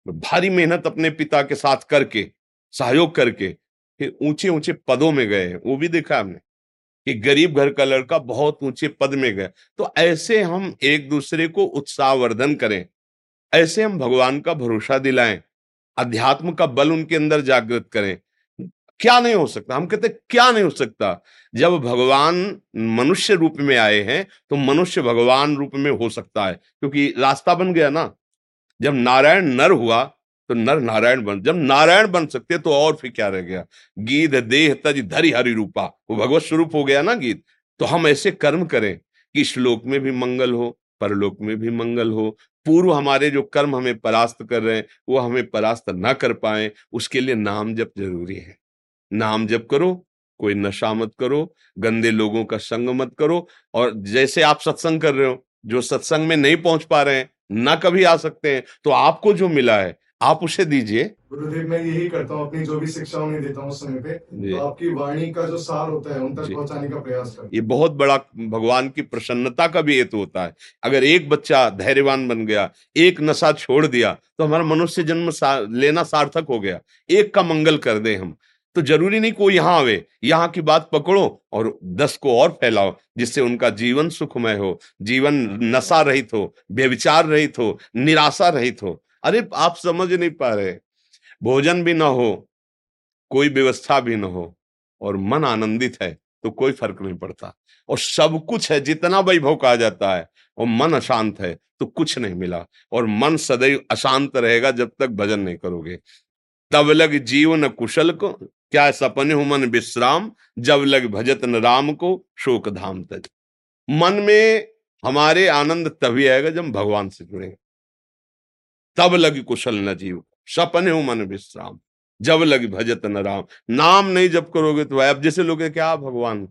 भारी मेहनत अपने पिता के साथ करके, सहयोग करके फिर ऊँचे ऊँचे पदों में गए। वो भी देखा हमने कि गरीब घर का लड़का बहुत ऊँचे पद में गए तो ऐसे हम एक दूसरे को उत्साहवर्धन करें। ऐसे हम भगवान का भरोसा दिलाएँ, अध्यात्म का बल उनके अंदर जागृत करें। क्या नहीं हो सकता? हम कहते क्या नहीं हो सकता? जब भगवान मनुष्य रूप में आए हैं तो मनुष्य भगवान रूप में हो सकता है, क्योंकि रास्ता बन गया ना। जब नारायण नर हुआ तो नर नारायण बन, जब नारायण बन सकते तो और फिर क्या रह गया? गीत, देह, तज, धरि, हरि रूपा। वो भगवत स्वरूप हो गया ना गीत। तो हम ऐसे कर्म करें कि श्लोक में भी मंगल हो, परलोक में भी मंगल हो पूर्व हमारे जो कर्म हमें परास्त कर रहे हैं, वो हमें परास्त ना कर पाए, उसके लिए नाम जप ज़रूरी है। नाम जप करो, कोई नशा मत करो, गंदे लोगों का संग मत करो और जैसे आप सत्संग कर रहे हो, जो सत्संग में नहीं पहुँच पा रहे हैं, ना कभी आ सकते हैं तो आपको जो मिला है आप उसे दीजिए। गुरुदेव मैं यही करता हूँ अपनी जो भी शिक्षा उन्हें देता हूँ उस समय पे तो आपकी वाणी का जो सार होता है उन तक पहुँचाने का प्रयास करता ये बहुत बड़ा भगवान की प्रसन्नता का भी हेतु होता है। अगर एक बच्चा धैर्यवान बन गया एक नशा छोड़ दिया तो हमारा मनुष्य जन्म सा, लेना सार्थक हो गया। एक का मंगल कर दे हम। तो ज़रूरी नहीं कोई यहाँ आवे यहाँ की बात पकड़ो और दस को और फैलाओ जिससे उनका जीवन सुखमय हो जीवन नशा रहित हो व्यविचार रहित हो निराशा रहित हो। अरे, आप समझ नहीं पा रहे। भोजन भी ना हो, कोई व्यवस्था भी ना हो और मन आनंदित है तो कोई फ़र्क नहीं पड़ता। और सब कुछ है, जितना वैभव कहा जाता है, और मन अशांत है तो कुछ नहीं मिला। और मन सदैव अशांत रहेगा जब तक भजन नहीं करोगे। तब लग जीवन कुशल को, क्या सपन हो मन विश्राम, जब लग भजत न राम को शोक धाम तज। मन में हमारे आनंद तभी आएगा जब भगवान से जुड़ेंगे। तब लगी कुशल न जीव सपन हो मन विश्राम। जब लगी भजत न राम। नाम नहीं जब करोगे तो अब जैसे लोग क्या भगवान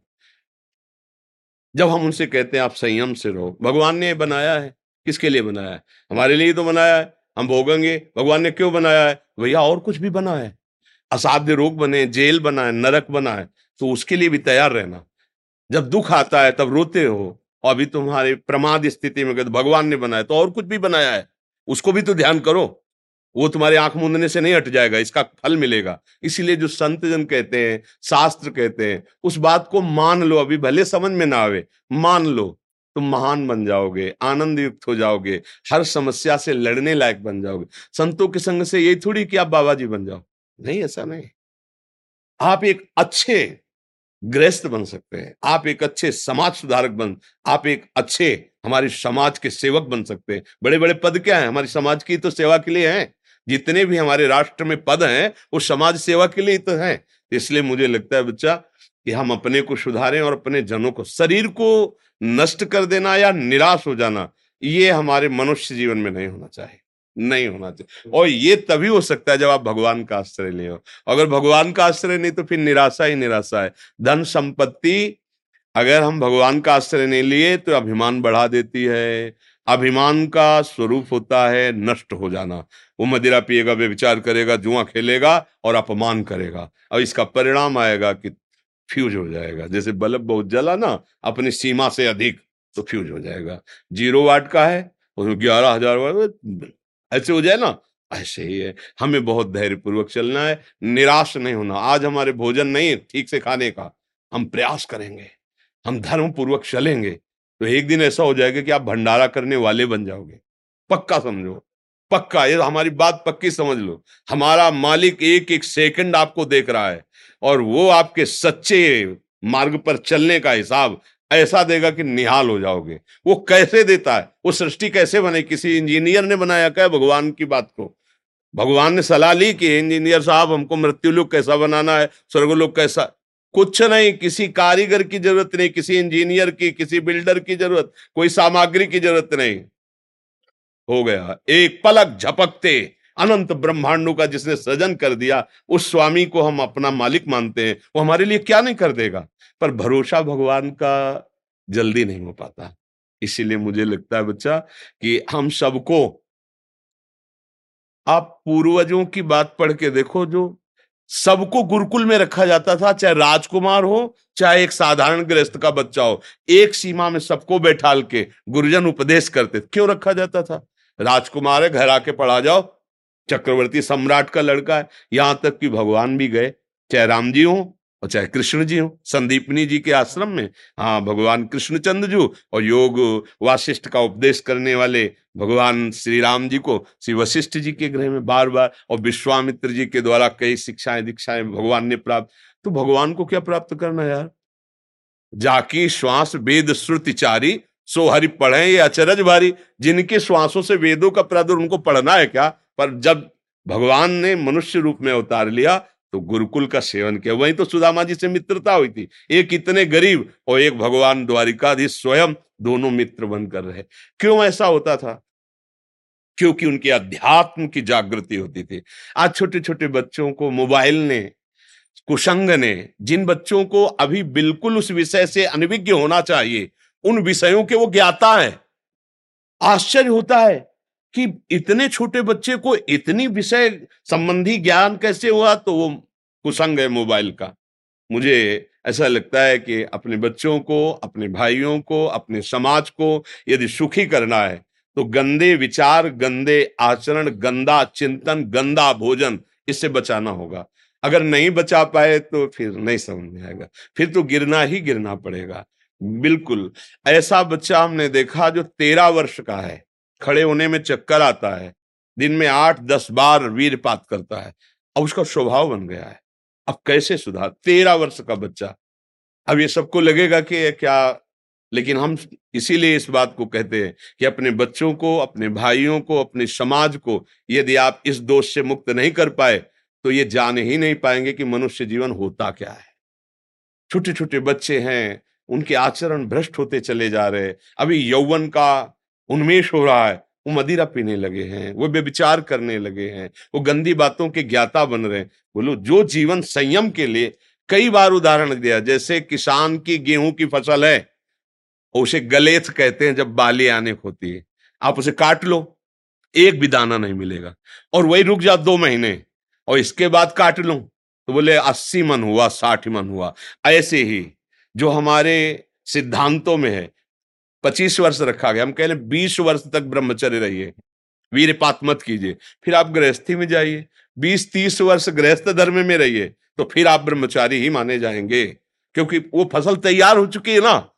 जब हम उनसे कहते हैं, आप संयम से रहो। भगवान ने बनाया है। किसके लिए बनाया है? हमारे लिए तो बनाया है। हम भोगेंगे। भगवान ने क्यों बनाया है? भैया, और कुछ भी बना है। असाध्य रोग बने जेल बना है, नरक बना है। तो उसके लिए भी तैयार रहना। जब दुख आता है, तब रोते हो। अभी तुम्हारे प्रमाद स्थिति में भगवान ने बनाया तो और कुछ भी बनाया है। उसको भी तो ध्यान करो। वो तुम्हारे आँख मूंदने से नहीं हट जाएगा, इसका फल मिलेगा। इसीलिए जो संत जन कहते हैं, शास्त्र कहते हैं, उस बात को मान लो अभी, भले समझ में ना आवे, मान लो तुम महान बन जाओगे आनंद युक्त हो जाओगे, हर समस्या से लड़ने लायक बन जाओगे। संतों के संग से यही थोड़ी कि आप बाबा जी बन जाओ। नहीं, ऐसा नहीं। आप एक अच्छे गृहस्थ बन सकते हैं, आप एक अच्छे समाज सुधारक बन, आप एक अच्छे हमारे समाज के सेवक बन सकते हैं। बड़े बड़े पद क्या है? हमारे समाज की तो सेवा के लिए हैं। जितने भी हमारे राष्ट्र में पद हैं, वो समाज सेवा के लिए तो हैं। इसलिए मुझे लगता है बच्चा कि हम अपने को सुधारें और अपने जनों को, शरीर को नष्ट कर देना या निराश हो जाना, ये हमारे मनुष्य जीवन में नहीं होना चाहिए। नहीं होना चाहिए। और ये तभी हो सकता है जब आप भगवान का आश्रय ले हो अगर भगवान का आश्रय नहीं तो फिर निराशा ही निराशा है। धन संपत्ति अगर हम भगवान का आश्रय नहीं लिए तो अभिमान बढ़ा देती है। अभिमान का स्वरूप होता है नष्ट हो जाना। वो मदिरा पिएगा वे विचार करेगा, जुआ खेलेगा और अपमान करेगा। और इसका परिणाम आएगा कि फ्यूज हो जाएगा। जैसे बल्ब बहुत जला ना, अपनी सीमा से अधिक तो फ्यूज हो जाएगा। ज़ीरो वाट का है उसमें ग्यारह हज़ार वाट, ऐसे हो जाए ना, ऐसे ही है। हमें बहुत धैर्य पूर्वक चलना है, निराश नहीं होना। आज हमारे भोजन नहीं ठीक से खाने का। हम प्रयास करेंगे। हम धर्म पूर्वक चलेंगे तो एक दिन ऐसा हो जाएगा कि आप भंडारा करने वाले बन जाओगे। पक्का समझो, पक्का, ये हमारी बात पक्की समझ लो। हमारा मालिक एक एक सेकंड आपको देख रहा है और वो आपके सच्चे मार्ग पर चलने का हिसाब ऐसा देगा कि निहाल हो जाओगे। वो कैसे देता है? वो सृष्टि कैसे बने? किसी इंजीनियर ने बनाया क्या भगवान की बात को? भगवान ने सलाह ली कि, इंजीनियर साहब, हमको मृत्यु लोग कैसा बनाना है? स्वर्गलोक कैसा कुछ नहीं, किसी कारीगर की ज़रूरत नहीं, किसी इंजीनियर की, किसी बिल्डर की ज़रूरत, कोई सामग्री की ज़रूरत नहीं। हो गया। एक पलक झपकते अनंत ब्रह्मांडों का जिसने सृजन कर दिया, उस स्वामी को हम अपना मालिक मानते हैं। वो हमारे लिए क्या नहीं कर देगा? पर भरोसा भगवान का जल्दी नहीं हो पाता। इसीलिए मुझे लगता है बच्चा कि हम सबको, आप पूर्वजों की बात पढ़ के देखो जो सबको गुरुकुल में रखा जाता था, चाहे राजकुमार हो, चाहे एक साधारण गृहस्थ का बच्चा हो, एक सीमा में सबको बैठाल के गुरुजन उपदेश करते क्यों रखा जाता था? राजकुमार है, घर आके पढ़ा जाओ। चक्रवर्ती सम्राट का लड़का है, यहाँ तक कि भगवान भी गए। चाहे राम जी हो और चाहे कृष्ण जी हो, संदीपनी जी के आश्रम में हाँ भगवान कृष्णचंद्र जी और योग वाशिष्ठ का उपदेश करने वाले भगवान श्री राम जी को श्री वशिष्ठ जी के गृह में बार बार और विश्वामित्र जी के द्वारा कई शिक्षाएँ दीक्षाएँ भगवान ने प्राप्त। तो भगवान को क्या प्राप्त करना यार? जाकी श्वास वेद श्रुति चारी सो हरि पढ़े ये अचरज भारी। जिनके श्वासों से वेदों का प्रादुर उनको पढ़ना है क्या? पर जब भगवान ने मनुष्य रूप में उतार लिया तो गुरुकुल का सेवन किया। वही तो सुदामा जी से मित्रता हुई थी। एक इतने गरीब और एक भगवान द्वारिकाधीश स्वयं दोनों मित्र बनकर रहे। क्यों ऐसा होता था? क्योंकि उनके अध्यात्म की जागृति होती थी। आज छोटे छोटे बच्चों को मोबाइल ने कुशंग ने, जिन बच्चों को अभी बिल्कुल उस विषय से अनभिज्ञ होना चाहिए, उन विषयों के वो ज्ञाता है। आश्चर्य होता है कि इतने छोटे बच्चे को इतनी विषय संबंधी ज्ञान कैसे हुआ तो वो कुसंग है मोबाइल का। मुझे ऐसा लगता है कि अपने बच्चों को, अपने भाइयों को, अपने समाज को यदि सुखी करना है तो गंदे विचार, गंदे आचरण, गंदा चिंतन, गंदा भोजन, इससे बचाना होगा। अगर नहीं बचा पाए तो फिर नहीं समझ में आएगा। फिर तो गिरना ही गिरना पड़ेगा। बिल्कुल, ऐसा बच्चा हमने देखा जो तेरह वर्ष का है। खड़े होने में चक्कर आता है, दिन में आठ, दस बार वीरपात करता है, अब उसका स्वभाव बन गया है। अब कैसे सुधार? तेरह वर्ष का बच्चा। अब ये सबको लगेगा कि क्या? लेकिन हम इसीलिए इस बात को कहते हैं कि अपने बच्चों को, अपने भाइयों को, अपने समाज को यदि आप इस दोष से मुक्त नहीं कर पाए तो ये जान ही नहीं पाएँगे कि मनुष्य जीवन होता क्या है। छोटे छोटे बच्चे हैं, उनके आचरण भ्रष्ट होते चले जा रहे अभी यौवन का उन्मेष हो रहा है, वो मदिरा पीने लगे हैं, वो बेविचार करने लगे हैं, वो गंदी बातों के ज्ञाता बन रहे हैं। बोलो, जो जीवन संयम के लिए कई बार उदाहरण दिया, जैसे किसान की गेहूँ की फ़सल है, उसे गलेथ कहते हैं जब बाली आने होती है। आप उसे काट लो, एक भी दाना नहीं मिलेगा, और वही रुक जा दो महीने, और इसके बाद काट लो। तो बोले, अस्सी मन हुआ, साठ मन हुआ, ऐसे ही जो हमारे सिद्धांतों में है पच्चीस वर्ष रखा गया। हम कह रहे बीस वर्ष तक ब्रह्मचर्य रहिए। वीरपात मत कीजिए। फिर आप गृहस्थी में जाइए। बीस, तीस वर्ष गृहस्थ धर्म में रहिए तो फिर आप ब्रह्मचारी ही माने जाएँगे। क्योंकि वो फ़सल तैयार हो चुकी है ना।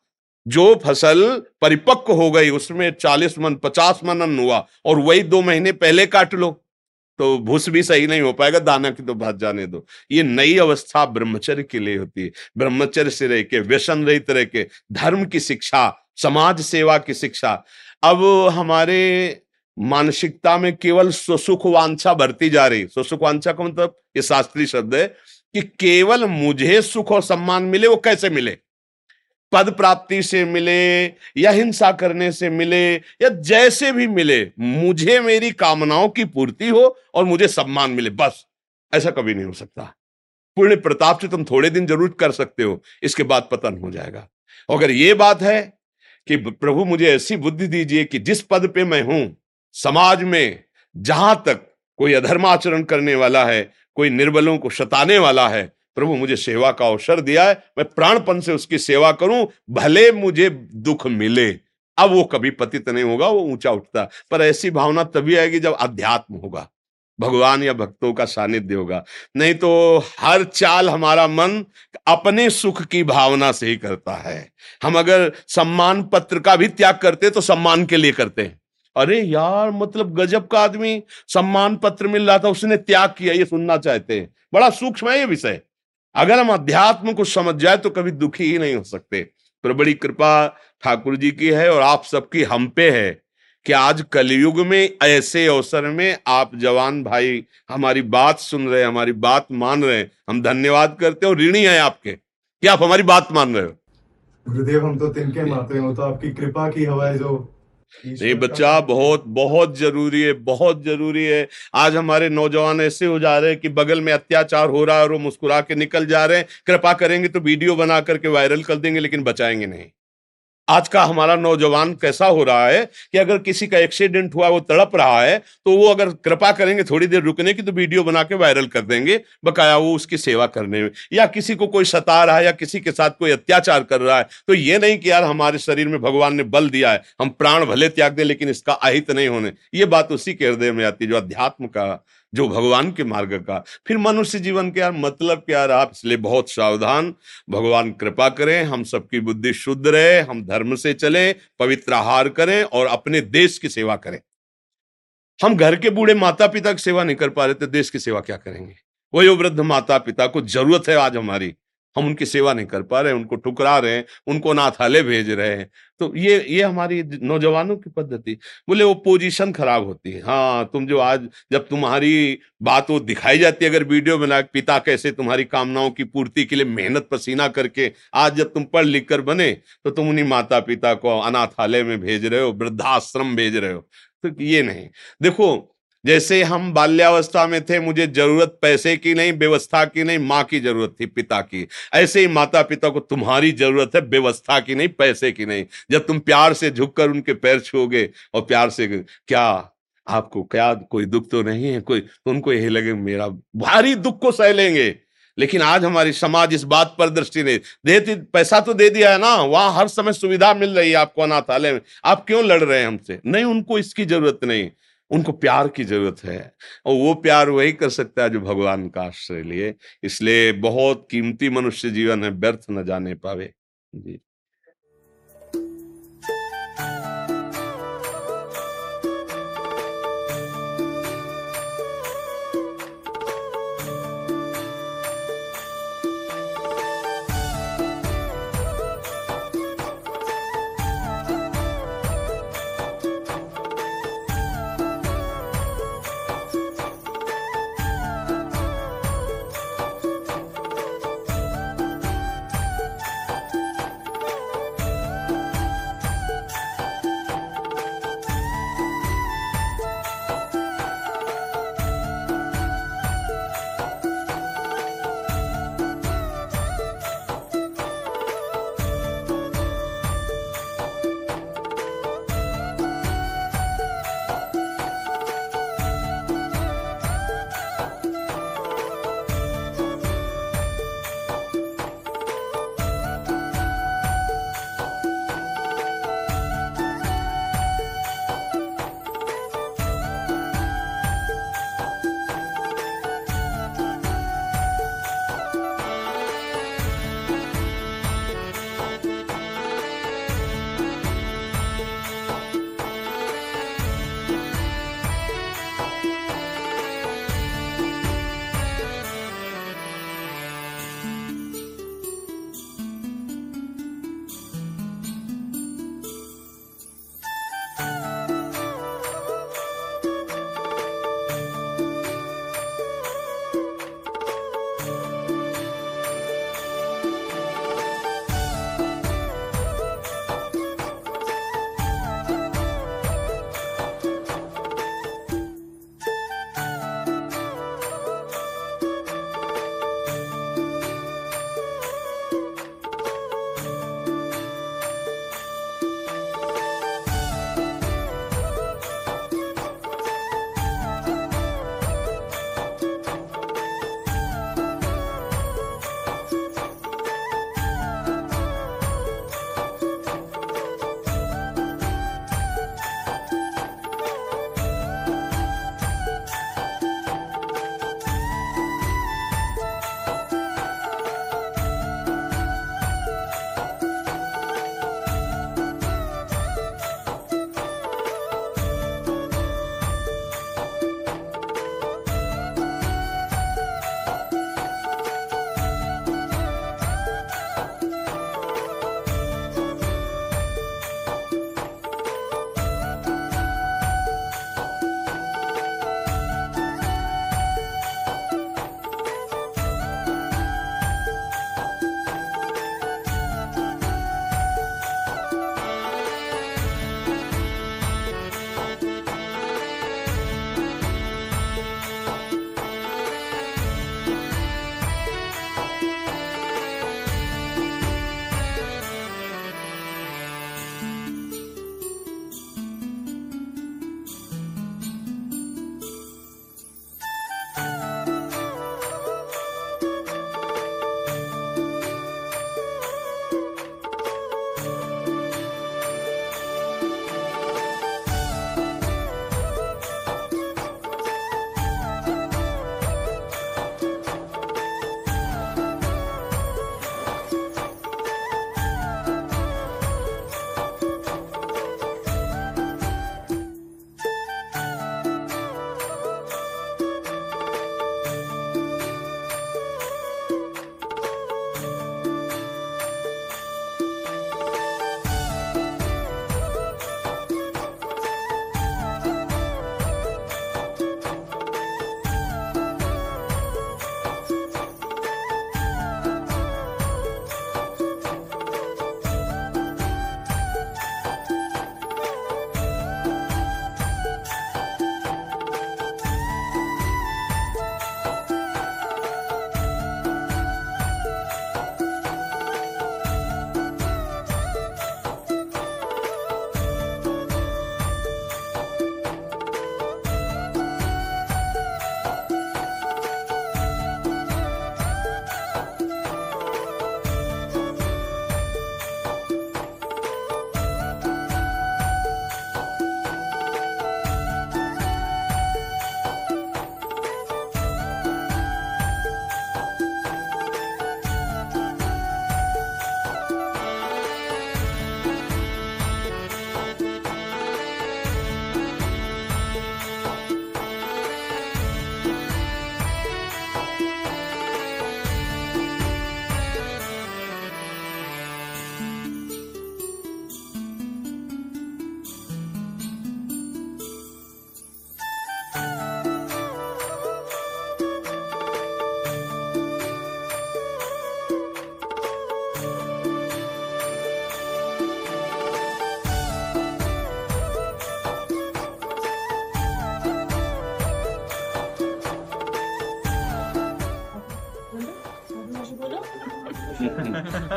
जो फ़सल परिपक्व हो गई, उसमें चालीस मन, पचास मन अन्न हुआ, और वही दो महीने पहले काट लो तो भूस भी सही नहीं हो पाएगा, दाना की तो बात जाने दो। ये नई अवस्था ब्रह्मचर्य के लिए होती है। ब्रह्मचर्य से रह के, व्यसन रहित रह के, धर्म की शिक्षा समाज सेवा की शिक्षा। अब हमारे मानसिकता में केवल सुसुख वांछा बढ़ती जा रही। सुसुख वांछा का मतलब ये शास्त्रीय शब्द है कि केवल मुझे सुख और सम्मान मिले, वो कैसे मिले? पद प्राप्ति से मिले या हिंसा करने से मिले या जैसे भी मिले, मुझे मेरी कामनाओं की पूर्ति हो और मुझे सम्मान मिले, बस। ऐसा कभी नहीं हो सकता। पुण्य प्रताप से तुम थोड़े दिन ज़रूर कर सकते हो, इसके बाद पतन हो जाएगा। अगर ये बात है कि प्रभु मुझे ऐसी बुद्धि दीजिए कि जिस पद पे मैं हूँ, समाज में जहाँ तक कोई अधर्माचरण करने वाला है, कोई निर्बलों को सताने वाला है, प्रभु मुझे सेवा का अवसर दिया है, मैं प्राणपन से उसकी सेवा करूँ, भले मुझे दुख मिले। अब वो कभी पतित नहीं होगा, वो ऊँचा उठता। पर ऐसी भावना तभी आएगी जब अध्यात्म होगा। भगवान या भक्तों का सानिध्य होगा। नहीं तो हर चाल हमारा मन अपने सुख की भावना से ही करता है। हम अगर सम्मान पत्र का भी त्याग करते तो सम्मान के लिए करते हैं। अरे यार मतलब गजब का आदमी सम्मान पत्र मिल रहा था, उसने त्याग किया, ये सुनना चाहते हैं। बड़ा सूक्ष्म है ये विषय। अगर हम अध्यात्म को समझ जाए तो कभी दुखी ही नहीं हो सकते। पर बड़ी कृपा ठाकुर जी की है और आप सबकी हम पे है। कि आज कलयुग में ऐसे अवसर में आप जवान भाई हमारी बात सुन रहे हैं हमारी बात मान रहे हैं। हम धन्यवाद करते हो ऋणी है आपके। कि आप हमारी बात मान रहे हो। गुरुदेव हम तो तिनके मारते हो तो आपकी कृपा की हवा जो ये बच्चा बहुत बहुत ज़रूरी है बहुत ज़रूरी है। आज हमारे नौजवान ऐसे हो जा रहे हैं कि बगल में अत्याचार हो रहा है और वो मुस्कुरा के निकल जा रहे हैं। कृपा करेंगे तो वीडियो बना करके वायरल कर देंगे लेकिन बचाएँगे नहीं। आज का हमारा नौजवान कैसा हो रहा है कि अगर किसी का एक्सीडेंट हुआ, वो तड़प रहा है तो वो अगर कृपा करेंगे, थोड़ी देर रुकने की तो वीडियो बना के वायरल कर देंगे, बकाया वो उसकी सेवा करने में। या किसी को कोई सता रहा है, या किसी के साथ कोई अत्याचार कर रहा है तो ये नहीं कि यार हमारे शरीर में भगवान ने बल दिया है, हम प्राण भले त्याग दें, लेकिन इसका अहित नहीं होने। ये बात उसी के हृदय में आती है, जो अध्यात्म का जो भगवान के मार्ग का। फिर मनुष्य जीवन के मतलब क्या रहा इसलिए बहुत सावधान। भगवान कृपा करें, हम सबकी बुद्धि शुद्ध रहे, हम धर्म से चले, पवित्र आहार करें और अपने देश की सेवा करें। हम घर के बूढ़े माता पिता की सेवा नहीं कर पा रहे थे देश की सेवा क्या करेंगे? वही वृद्ध माता पिता को ज़रूरत है आज हमारी। हम उनकी सेवा नहीं कर पा रहे, उनको ठुकरा रहे हैं, उनको अनाथालय भेज रहे हैं। तो ये ये हमारी नौजवानों की पद्धति। बोले, वो पोजीशन खराब होती है। हाँ तुम जो आज, जब तुम्हारी बात वो दिखाई जाती है, अगर वीडियो बना, पिता कैसे तुम्हारी कामनाओं की पूर्ति के लिए मेहनत पसीना करके आज जब तुम पढ़ लिख कर बने तो तुम उन्हीं माता पिता को अनाथालय में भेज रहे हो, वृद्धाश्रम भेज रहे हो। तो ये नहीं। देखो जैसे हम बाल्यावस्था में थे, मुझे ज़रूरत पैसे की नहीं, व्यवस्था की नहीं, माँ की ज़रूरत थी, पिता की। ऐसे ही माता पिता को तुम्हारी ज़रूरत है, व्यवस्था की नहीं, पैसे की नहीं। जब तुम प्यार से झुककर उनके पैर छूओगे और प्यार से क्या, आपको क्या, कोई दुख तो नहीं है? कोई उनको यही लगे, मेरा भारी दुख को सह लेंगे। लेकिन आज हमारी समाज इस बात पर दृष्टि नहीं। देती पैसा तो दे दिया है ना? वहाँ हर समय सुविधा मिल रही है आपको अनाथालय में। आप क्यों लड़ रहे हैं हमसे? नहीं, उनको इसकी ज़रूरत नहीं। उनको प्यार की ज़रूरत है और वो प्यार वही कर सकता है जो भगवान का आश्रय लिए। इसलिए बहुत कीमती मनुष्य जीवन है, व्यर्थ न जाने पावे। जी।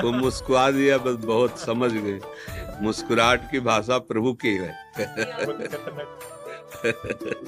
वो मुस्कुरा दिया बस बहुत समझ गए। मुस्कुराहट की भाषा प्रभु की है। (laughs) (laughs)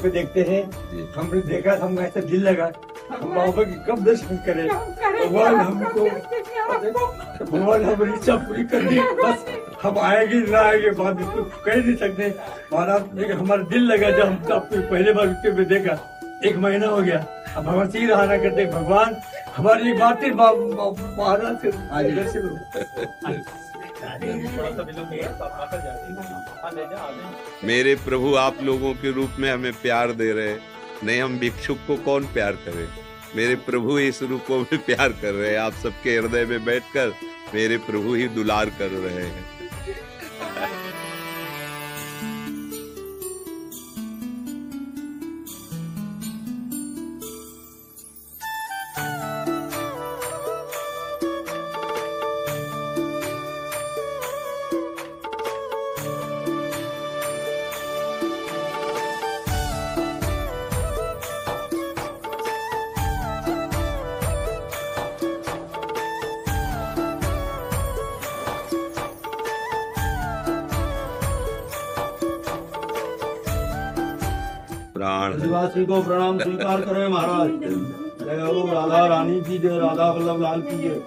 यूट्यूब पे देखते हैं हमने देखा तो हमको ऐसा दिल लगा हम बाबा की कब दर्शन करें भगवान हमको भगवान हमारी इच्छा पूरी कर दी बस हम आएँगे ना आएँगे बाद में कुछ कह नहीं सकते महाराज लेकिन हमारा दिल लगा जब हम आपको पहले बार यूट्यूब पे देखा एक महीना हो गया अब हम ऐसे ही रहाना करते भगवान हमारी बातें बा- बा- महाराज से आज दर्शन मेरे प्रभु, आप लोगों के रूप में हमें प्यार दे रहे नहीं, हम भिक्षुक को कौन प्यार करे? मेरे प्रभु इस रूपों में प्यार कर रहे हैं। आप सबके हृदय में बैठकर मेरे प्रभु ही दुलार कर रहे हैं। प्राण को प्रणाम स्वीकार करें महाराज। जय हो राधा रानी की जय राधा वल्लभ लाल की जय।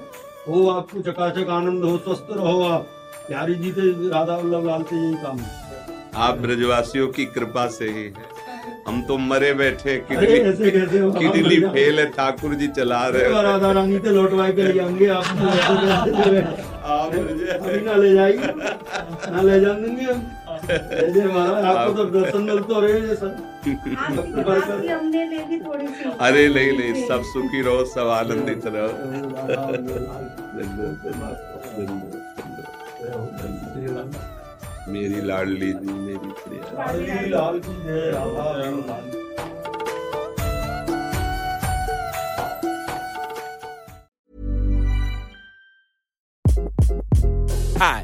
हो आपको चकाचक आनंद हो स्वस्थ रहो आप। प्यारी जी से राधा वल्लभ लाल से यही काम आप ब्रजवासियों की कृपा से ही है। हम तो मरे बैठे? किडनी फेल है ठाकुर जी चला रहे राधा रानी से लौटवाए के ले जाएँगे आप आप ना ले जाएगी ना ले जाएँगे आपको तो दर्शन मिल तो रहे सर अरे नहीं नहीं सब सुखी रहो सब आनंदित रहो। मेरी लाडली जी मेरी प्रिया। लाल की जय राधा रानी लाल की। Hi,